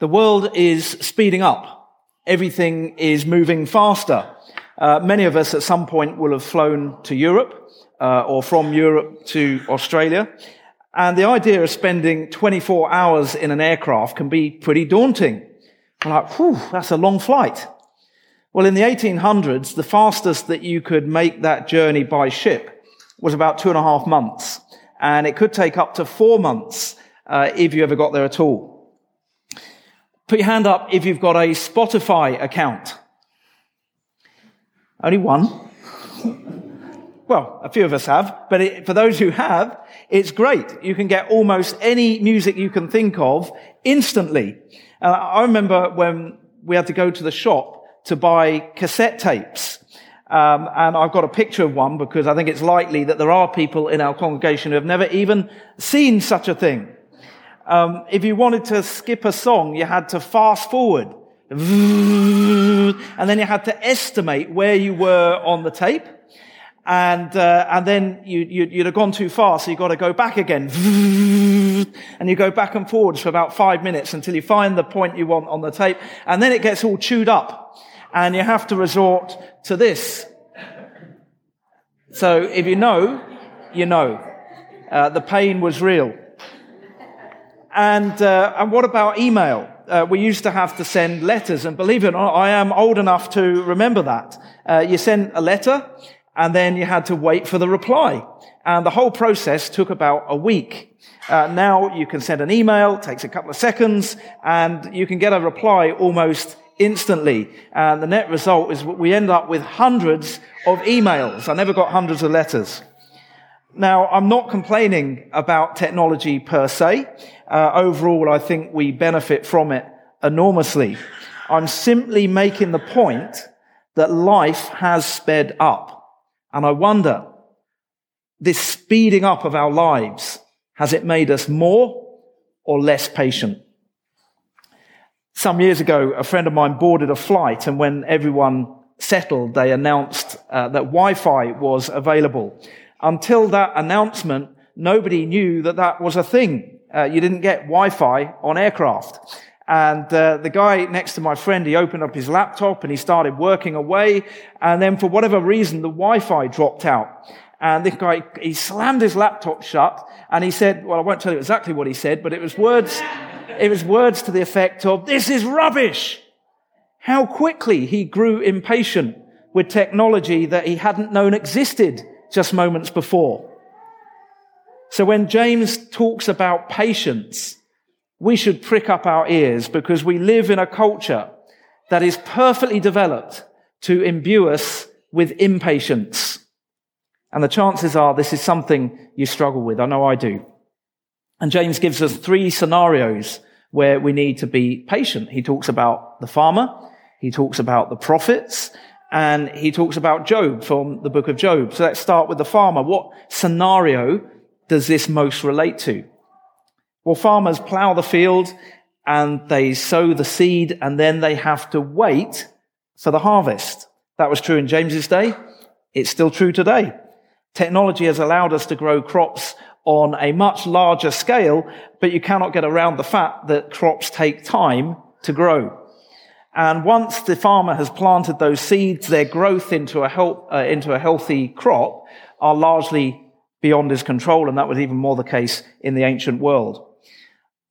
The world is speeding up. Everything is moving faster. Uh, many of us at some point will have flown to Europe uh, or from Europe to Australia. And the idea of spending 24 hours in an aircraft can be pretty daunting. I'm like, whew, that's a long flight. Well, in the 1800s, the fastest that you could make that journey by ship was about two and a half months. And it could take up to four months uh, if you ever got there at all. Put your hand up if you've got a Spotify account. Only one. well, a few of us have, but it, for those who have, it's great. You can get almost any music you can think of instantly. Uh, I remember when we had to go to the shop to buy cassette tapes. Um, and I've got a picture of one because I think it's likely that there are people in our congregation who have never even seen such a thing. Um, if you wanted to skip a song, you had to fast forward. And then you had to estimate where you were on the tape. And, uh, and then you, you, you'd have gone too far, so you've got to go back again. And you go back and forwards for about five minutes until you find the point you want on the tape. And then it gets all chewed up. And you have to resort to this. So if you know, you know. Uh, the pain was real. And, uh, and what about email? Uh, we used to have to send letters, and believe it or not, I am old enough to remember that. Uh, you sent a letter, and then you had to wait for the reply. And the whole process took about a week. Uh, now you can send an email, takes a couple of seconds, and you can get a reply almost instantly. And the net result is we end up with hundreds of emails. I never got hundreds of letters. Now, I'm not complaining about technology per se. Uh, overall, I think we benefit from it enormously. I'm simply making the point that life has sped up. And I wonder, this speeding up of our lives, has it made us more or less patient? Some years ago, a friend of mine boarded a flight, and when everyone settled, they announced uh, that Wi-Fi was available. Until that announcement, nobody knew that that was a thing. Uh, you didn't get Wi-Fi on aircraft. And uh, the guy next to my friend, he opened up his laptop and he started working away. And then for whatever reason, the Wi-Fi dropped out. And this guy, he slammed his laptop shut and he said, well, I won't tell you exactly what he said, but it was words, it was words to the effect of, this is rubbish. How quickly he grew impatient with technology that he hadn't known existed just moments before. So when James talks about patience, we should prick up our ears because we live in a culture that is perfectly developed to imbue us with impatience. And the chances are this is something you struggle with. I know I do. And James gives us three scenarios where we need to be patient. He talks about the farmer. He talks about the prophets and he talks about Job from the book of Job. So let's start with the farmer. What scenario does this most relate to? Well, farmers plow the field and they sow the seed and then they have to wait for the harvest. That was true in James's day. It's still true today. Technology has allowed us to grow crops on a much larger scale, but you cannot get around the fact that crops take time to grow. And once the farmer has planted those seeds, their growth into a, uh, into a healthy crop are largely beyond his control. And that was even more the case in the ancient world.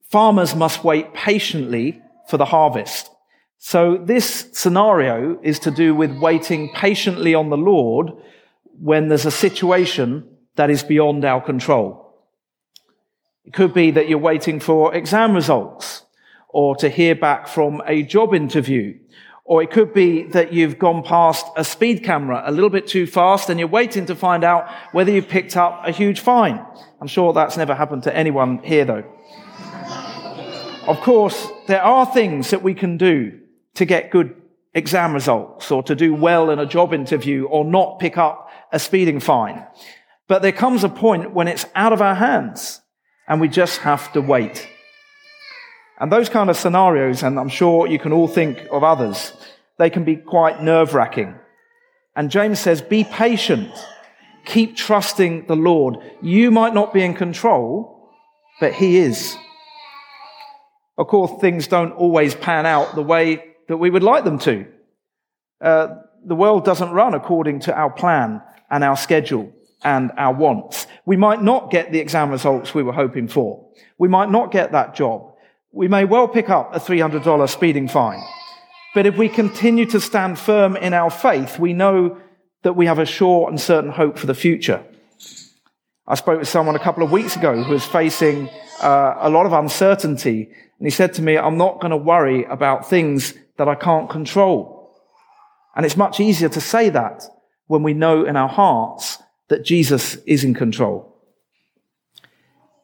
Farmers must wait patiently for the harvest. So this scenario is to do with waiting patiently on the Lord when there's a situation that is beyond our control. It could be that you're waiting for exam results or to hear back from a job interview. Or it could be that you've gone past a speed camera a little bit too fast and you're waiting to find out whether you've picked up a huge fine. I'm sure that's never happened to anyone here though. of course, there are things that we can do to get good exam results or to do well in a job interview or not pick up a speeding fine. But there comes a point when it's out of our hands and we just have to wait. And those kind of scenarios, and I'm sure you can all think of others, they can be quite nerve wracking. And James says, be patient. Keep trusting the Lord. You might not be in control, but he is. Of course, things don't always pan out the way that we would like them to. Uh, the world doesn't run according to our plan and our schedule and our wants. We might not get the exam results we were hoping for. We might not get that job. We may well pick up a $300 speeding fine. But if we continue to stand firm in our faith, we know that we have a sure and certain hope for the future. I spoke with someone a couple of weeks ago who was facing uh, a lot of uncertainty, and he said to me, I'm not going to worry about things that I can't control. And it's much easier to say that when we know in our hearts that Jesus is in control.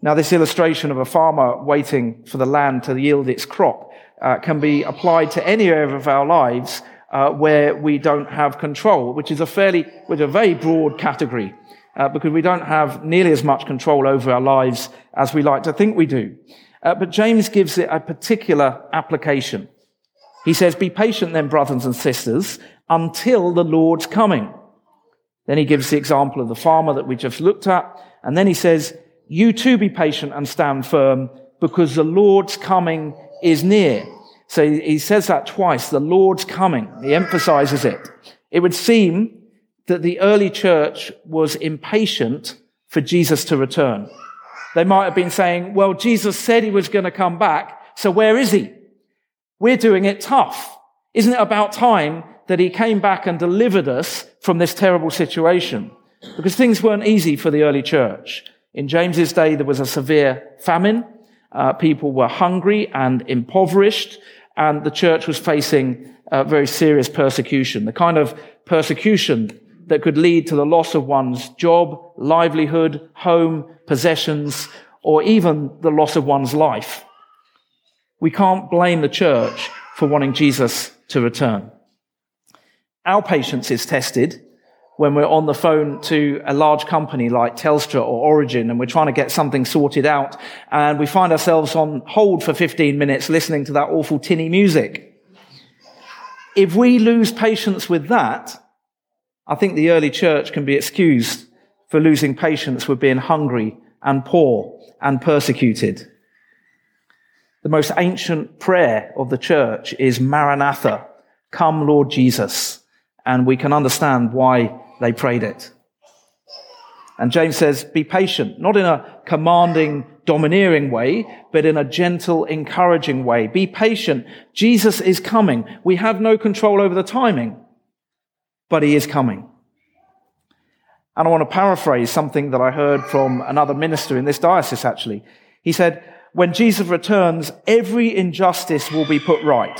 Now, this illustration of a farmer waiting for the land to yield its crop uh, can be applied to any area of our lives uh, where we don't have control, which is a fairly, which is a very broad category, uh, because we don't have nearly as much control over our lives as we like to think we do. Uh, but James gives it a particular application. He says, "Be patient, then, brothers and sisters, until the Lord's coming." Then he gives the example of the farmer that we just looked at, and then he says, "You too be patient and stand firm, because the Lord's coming is near." So he says that twice. The Lord's coming. He emphasizes it. It would seem that the early church was impatient for Jesus to return. They might have been saying, well, Jesus said he was going to come back. So where is he? We're doing it tough. Isn't it about time that he came back and delivered us from this terrible situation? Because things weren't easy for the early church. In James's day, there was a severe famine. Uh, people were hungry and impoverished, and the church was facing uh, very serious persecution, the kind of persecution that could lead to the loss of one's job, livelihood, home, possessions, or even the loss of one's life. We can't blame the church for wanting Jesus to return. Our patience is tested when we're on the phone to a large company like Telstra or Origin and we're trying to get something sorted out and we find ourselves on hold for 15 minutes listening to that awful tinny music. If we lose patience with that, I think the early church can be excused for losing patience with being hungry and poor and persecuted. The most ancient prayer of the church is Maranatha, come Lord Jesus. And we can understand why they prayed it. And James says, be patient, not in a commanding, domineering way, but in a gentle, encouraging way. Be patient. Jesus is coming. We have no control over the timing, but he is coming. And I want to paraphrase something that I heard from another minister in this diocese, actually. He said, when Jesus returns, every injustice will be put right,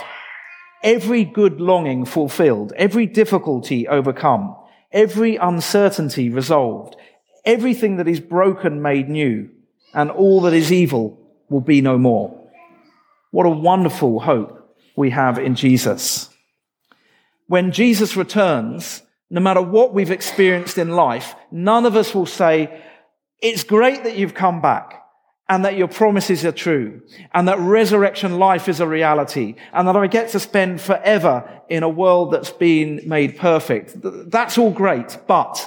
every good longing fulfilled, every difficulty overcome, every uncertainty resolved, everything that is broken made new, and all that is evil will be no more. What a wonderful hope we have in Jesus. When Jesus returns, no matter what we've experienced in life, none of us will say, it's great that you've come back and that your promises are true and that resurrection life is a reality and that I get to spend forever in a world that's been made perfect. That's all great, but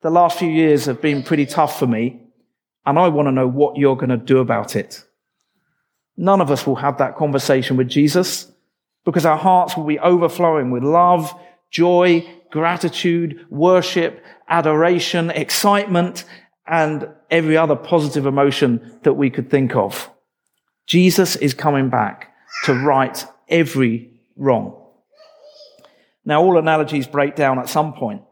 the last few years have been pretty tough for me and I want to know what you're going to do about it. None of us will have that conversation with Jesus because our hearts will be overflowing with love, joy, gratitude, worship, adoration, excitement, and every other positive emotion that we could think of. Jesus is coming back to right every wrong. Now, all analogies break down at some point,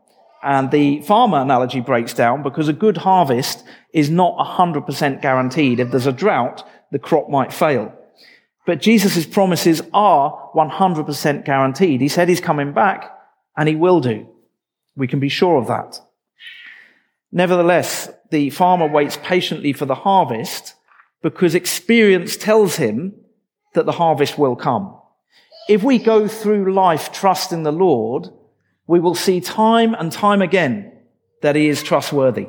and the farmer analogy breaks down because a good harvest is not 100% guaranteed. If there's a drought, the crop might fail. But Jesus' promises are 100% guaranteed. He said he's coming back, and he will do. We can be sure of that. Nevertheless, the farmer waits patiently for the harvest because experience tells him that the harvest will come. If we go through life trusting the Lord, we will see time and time again that he is trustworthy.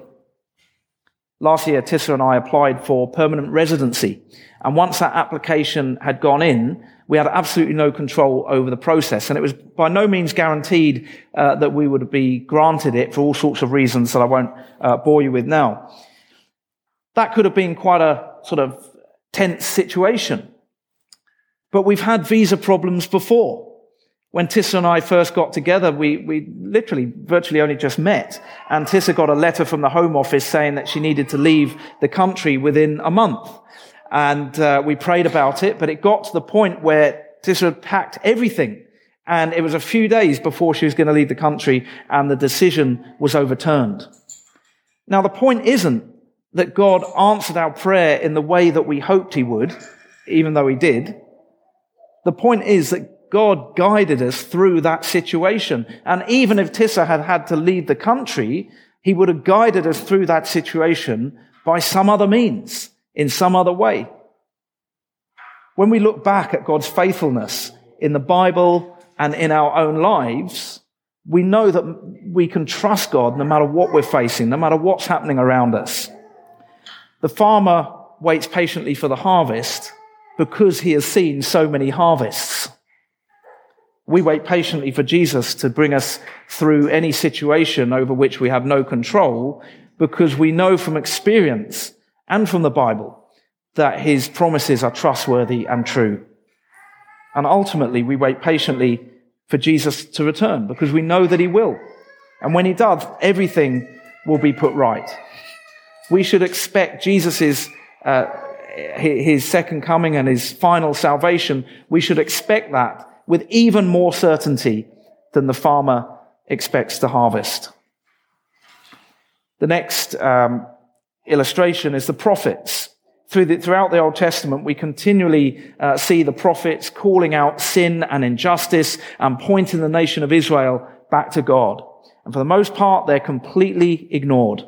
Last year, Tissa and I applied for permanent residency. And once that application had gone in, we had absolutely no control over the process. And it was by no means guaranteed uh, that we would be granted it for all sorts of reasons that I won't uh, bore you with now. That could have been quite a sort of tense situation. But we've had visa problems before. When Tissa and I first got together, we, we literally virtually only just met. And Tissa got a letter from the Home Office saying that she needed to leave the country within a month. And uh, we prayed about it, but it got to the point where Tissa had packed everything. And it was a few days before she was going to leave the country and the decision was overturned. Now, the point isn't that God answered our prayer in the way that we hoped he would, even though he did. The point is that God guided us through that situation. And even if Tissa had had to leave the country, he would have guided us through that situation by some other means, in some other way. When we look back at God's faithfulness in the Bible and in our own lives, we know that we can trust God no matter what we're facing, no matter what's happening around us. The farmer waits patiently for the harvest because he has seen so many harvests. We wait patiently for Jesus to bring us through any situation over which we have no control because we know from experience and from the Bible that his promises are trustworthy and true. And ultimately, we wait patiently for Jesus to return because we know that he will. And when he does, everything will be put right. We should expect Jesus' uh, his second coming and his final salvation. We should expect that with even more certainty than the farmer expects to harvest. The next um, illustration is the prophets. Through the, throughout the Old Testament, we continually uh, see the prophets calling out sin and injustice and pointing the nation of Israel back to God. And for the most part, they're completely ignored.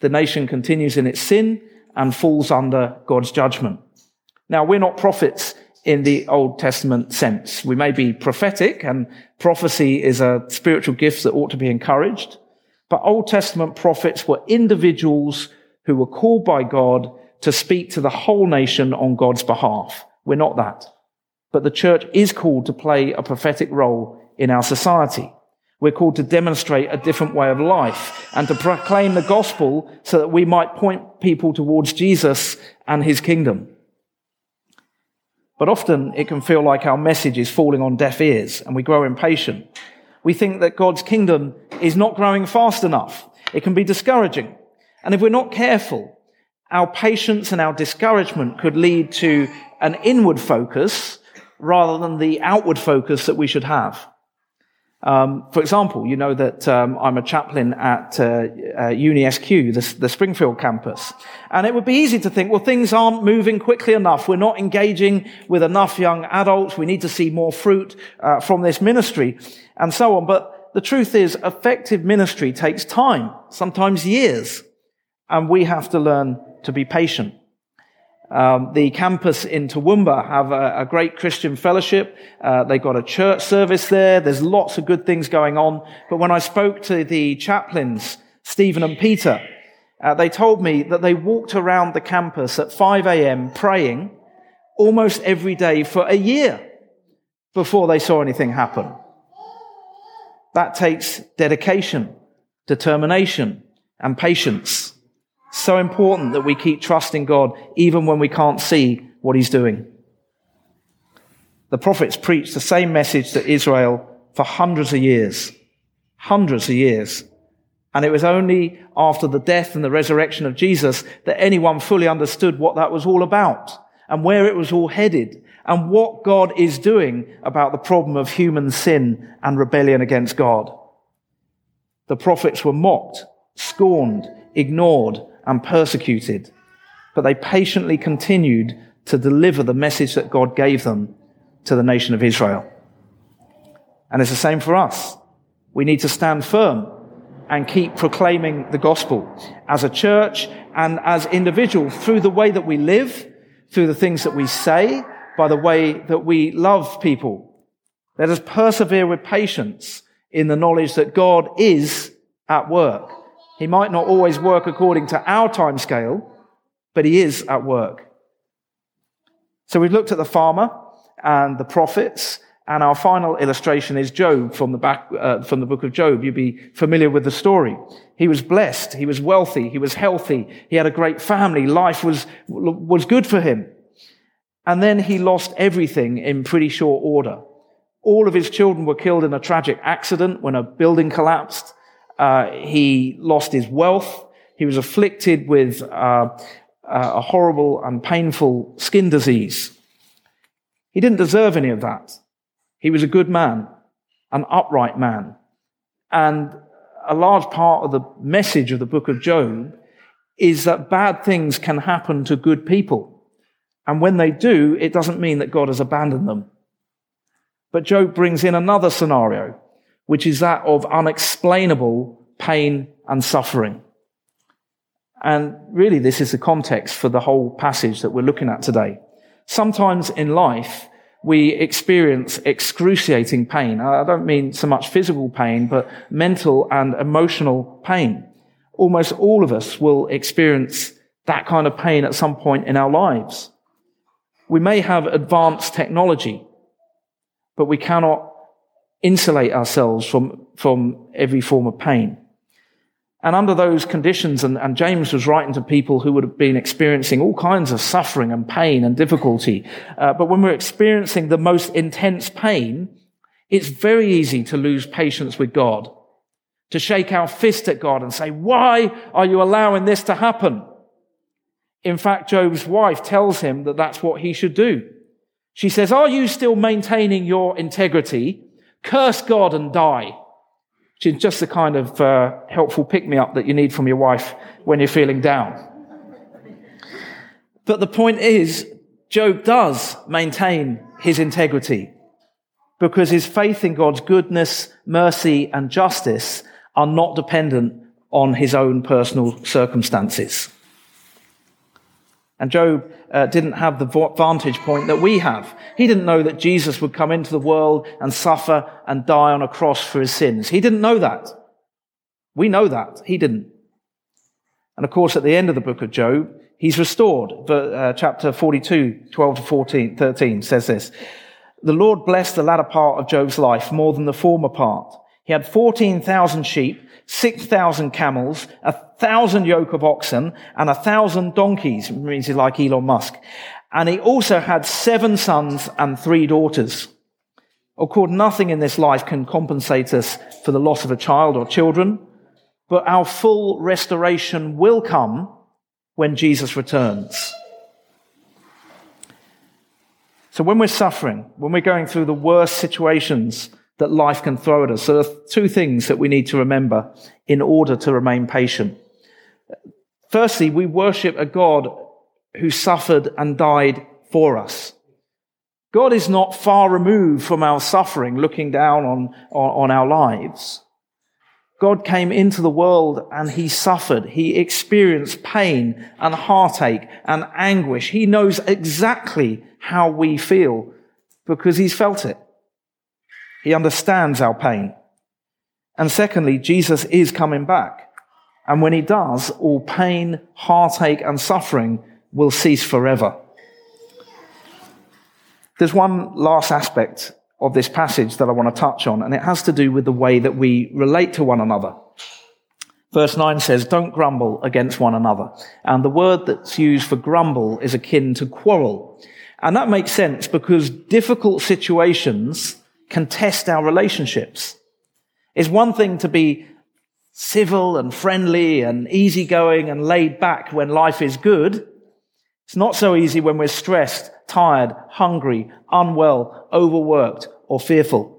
The nation continues in its sin and falls under God's judgment. Now, we're not prophets in the Old Testament sense. We may be prophetic and prophecy is a spiritual gift that ought to be encouraged. But Old Testament prophets were individuals who were called by God to speak to the whole nation on God's behalf. We're not that. But the church is called to play a prophetic role in our society. We're called to demonstrate a different way of life and to proclaim the gospel so that we might point people towards Jesus and his kingdom. But often it can feel like our message is falling on deaf ears and we grow impatient. We think that God's kingdom is not growing fast enough. It can be discouraging. And if we're not careful, our patience and our discouragement could lead to an inward focus rather than the outward focus that we should have. Um, for example, you know that um, I'm a chaplain at uh, uh, Uni SQ, the, the, Springfield campus. And it would be easy to think, well, things aren't moving quickly enough. We're not engaging with enough young adults. We need to see more fruit uh, from this ministry and so on. But the truth is, effective ministry takes time, sometimes years. And we have to learn to be patient. Um, the campus in Toowoomba have a, a great Christian fellowship. Uh, they've got a church service there. There's lots of good things going on. But when I spoke to the chaplains, Stephen and Peter, uh, they told me that they walked around the campus at 5 a.m. praying almost every day for a year before they saw anything happen. That takes dedication, determination, and patience. So important that we keep trusting God even when we can't see what He's doing. The prophets preached the same message to Israel for hundreds of years. Hundreds of years. And it was only after the death and the resurrection of Jesus that anyone fully understood what that was all about and where it was all headed and what God is doing about the problem of human sin and rebellion against God. The prophets were mocked, scorned, ignored, and persecuted, but they patiently continued to deliver the message that God gave them to the nation of Israel. And it's the same for us. We need to stand firm and keep proclaiming the gospel as a church and as individuals through the way that we live, through the things that we say, by the way that we love people. Let us persevere with patience in the knowledge that God is at work. He might not always work according to our time scale, but he is at work. So we've looked at the farmer and the prophets, and our final illustration is Job from the back, uh, from the book of Job. You'd be familiar with the story. He was blessed. He was wealthy. He was healthy. He had a great family. Life was, was good for him. And then he lost everything in pretty short order. All of his children were killed in a tragic accident when a building collapsed. Uh, he lost his wealth. He was afflicted with uh, a horrible and painful skin disease. He didn't deserve any of that. He was a good man, an upright man. And a large part of the message of the book of Job is that bad things can happen to good people. And when they do, it doesn't mean that God has abandoned them. But Job brings in another scenario, which is that of unexplainable pain and suffering. And really, this is the context for the whole passage that we're looking at today. Sometimes in life, we experience excruciating pain. I don't mean so much physical pain, but mental and emotional pain. Almost all of us will experience that kind of pain at some point in our lives. We may have advanced technology, but we cannot insulate ourselves from, from every form of pain. And under those conditions, and, and, James was writing to people who would have been experiencing all kinds of suffering and pain and difficulty. Uh, but when we're experiencing the most intense pain, it's very easy to lose patience with God, to shake our fist at God and say, why are you allowing this to happen? In fact, Job's wife tells him that that's what he should do. She says, are you still maintaining your integrity? Curse God and die. Which is just the kind of uh, helpful pick me up that you need from your wife when you're feeling down. But the point is, Job does maintain his integrity because his faith in God's goodness, mercy, and justice are not dependent on his own personal circumstances. And Job uh, didn't have the vantage point that we have. He didn't know that Jesus would come into the world and suffer and die on a cross for his sins. He didn't know that. We know that. He didn't. And of course, at the end of the book of Job, he's restored. Uh, chapter 42, 12 to 14, 13 says this. The Lord blessed the latter part of Job's life more than the former part. He had 14,000 sheep 6,000 camels, a thousand yoke of oxen, and a thousand donkeys. Means he's like Elon Musk. And he also had seven sons and three daughters. Of course, nothing in this life can compensate us for the loss of a child or children, but our full restoration will come when Jesus returns. So when we're suffering, when we're going through the worst situations that life can throw at us. So there are two things that we need to remember in order to remain patient. Firstly, we worship a God who suffered and died for us. God is not far removed from our suffering, looking down on, on, on our lives. God came into the world and he suffered. He experienced pain and heartache and anguish. He knows exactly how we feel because he's felt it. He understands our pain. And secondly, Jesus is coming back. And when he does, all pain, heartache, and suffering will cease forever. There's one last aspect of this passage that I want to touch on, and it has to do with the way that we relate to one another. Verse 9 says, Don't grumble against one another. And the word that's used for grumble is akin to quarrel. And that makes sense because difficult situations can test our relationships. It's one thing to be civil and friendly and easygoing and laid back when life is good. It's not so easy when we're stressed, tired, hungry, unwell, overworked, or fearful.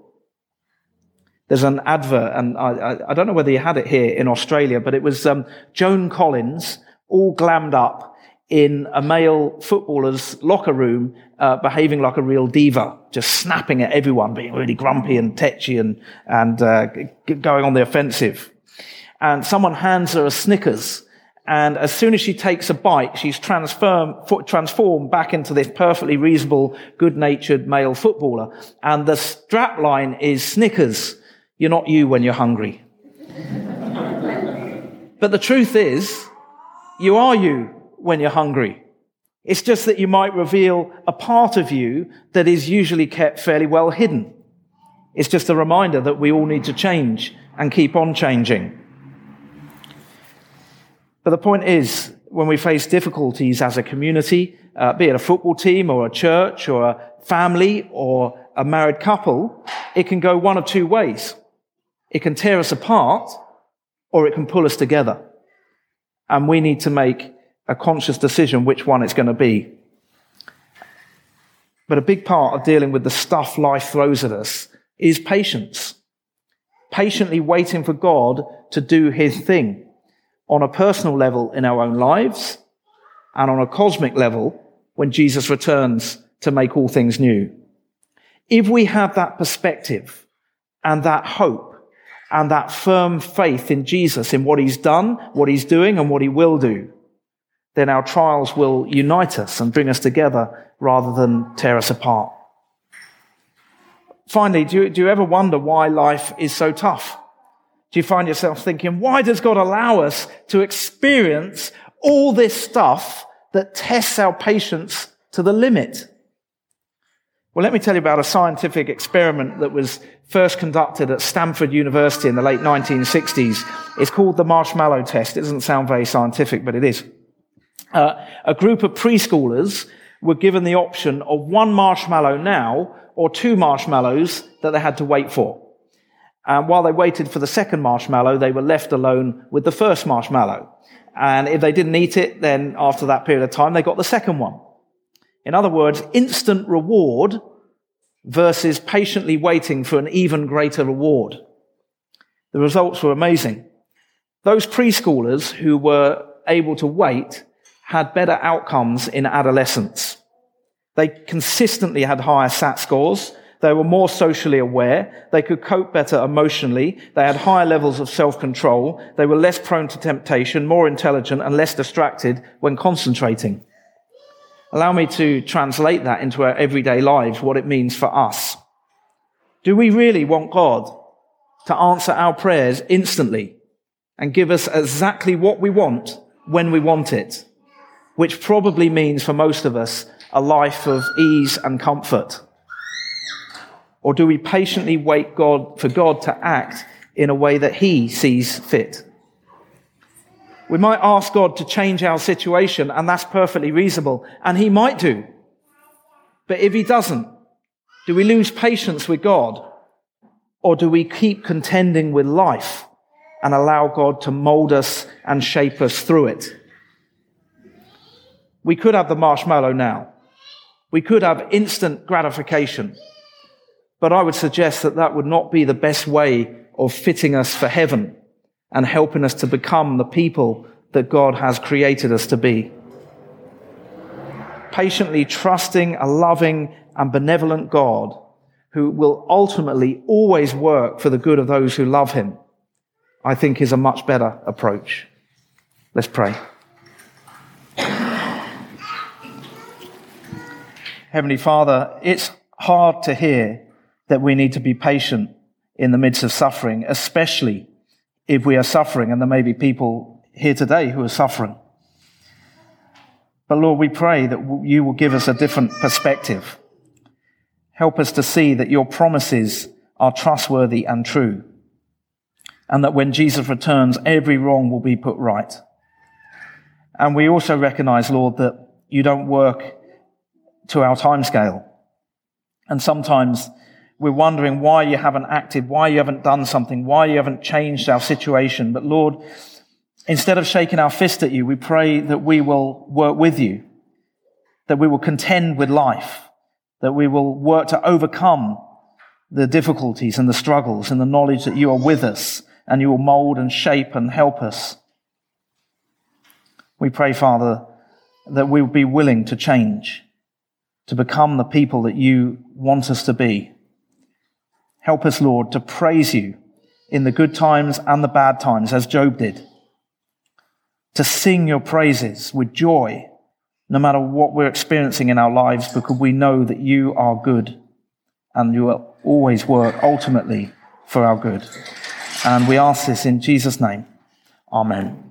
There's an advert, and I, I, don't know whether you had it here in Australia, but it was um, Joan Collins, all glammed up in a male footballer's locker room, uh, behaving like a real diva, just snapping at everyone, being really grumpy and tetchy and, and uh, g- going on the offensive. And someone hands her a Snickers. And as soon as she takes a bite, she's transform, transformed back into this perfectly reasonable, good-natured male footballer. And the strap line is Snickers. You're not you when you're hungry. but the truth is, you are you when you're hungry. It's just that you might reveal a part of you that is usually kept fairly well hidden. It's just a reminder that we all need to change and keep on changing. But the point is, when we face difficulties as a community, uh, be it a football team or a church or a family or a married couple, it can go one of two ways. It can tear us apart or it can pull us together. And we need to make a conscious decision which one it's going to be. But a big part of dealing with the stuff life throws at us is patience. Patiently waiting for God to do his thing on a personal level in our own lives and on a cosmic level when Jesus returns to make all things new. If we have that perspective and that hope and that firm faith in Jesus, in what he's done, what he's doing, and what he will do, then our trials will unite us and bring us together rather than tear us apart. Finally, do you, do you ever wonder why life is so tough? Do you find yourself thinking, why does God allow us to experience all this stuff that tests our patience to the limit? Well, let me tell you about a scientific experiment that was first conducted at Stanford University in the late 1960s. It's called the marshmallow test. It doesn't sound very scientific, but it is. Uh, a group of preschoolers were given the option of one marshmallow now or two marshmallows that they had to wait for. And while they waited for the second marshmallow, they were left alone with the first marshmallow. And if they didn't eat it, then after that period of time, they got the second one. In other words, instant reward versus patiently waiting for an even greater reward. The results were amazing. Those preschoolers who were able to wait had better outcomes in adolescence. They consistently had higher SAT scores they were more socially aware. They could cope better emotionally. They had higher levels of self-control. They were less prone to temptation, more intelligent, and less distracted when concentrating. Allow me to translate that into our everyday lives, what it means for us. Do we really want God to answer our prayers instantly and give us exactly what we want when we want it? Which probably means for most of us a life of ease and comfort. Or do we patiently wait God, for God to act in a way that He sees fit? We might ask God to change our situation, and that's perfectly reasonable, and He might do. But if He doesn't, do we lose patience with God? Or do we keep contending with life and allow God to mold us and shape us through it? We could have the marshmallow now. We could have instant gratification. But I would suggest that that would not be the best way of fitting us for heaven and helping us to become the people that God has created us to be. Patiently trusting a loving and benevolent God who will ultimately always work for the good of those who love him, I think is a much better approach. Let's pray. Heavenly Father, it's hard to hear that we need to be patient in the midst of suffering, especially if we are suffering, and there may be people here today who are suffering. But Lord, we pray that you will give us a different perspective. Help us to see that your promises are trustworthy and true, and that when Jesus returns, every wrong will be put right. And we also recognize, Lord, that you don't work to our timescale. And sometimes we're wondering why you haven't acted, why you haven't done something, why you haven't changed our situation. But Lord, instead of shaking our fist at you, we pray that we will work with you, that we will contend with life, that we will work to overcome the difficulties and the struggles and the knowledge that you are with us and you will mold and shape and help us. We pray, Father, that we will be willing to change, to become the people that you want us to be. Help us, Lord, to praise you in the good times and the bad times, as Job did. To sing your praises with joy, no matter what we're experiencing in our lives, because we know that you are good and you will always work ultimately for our good. And we ask this in Jesus' name. Amen.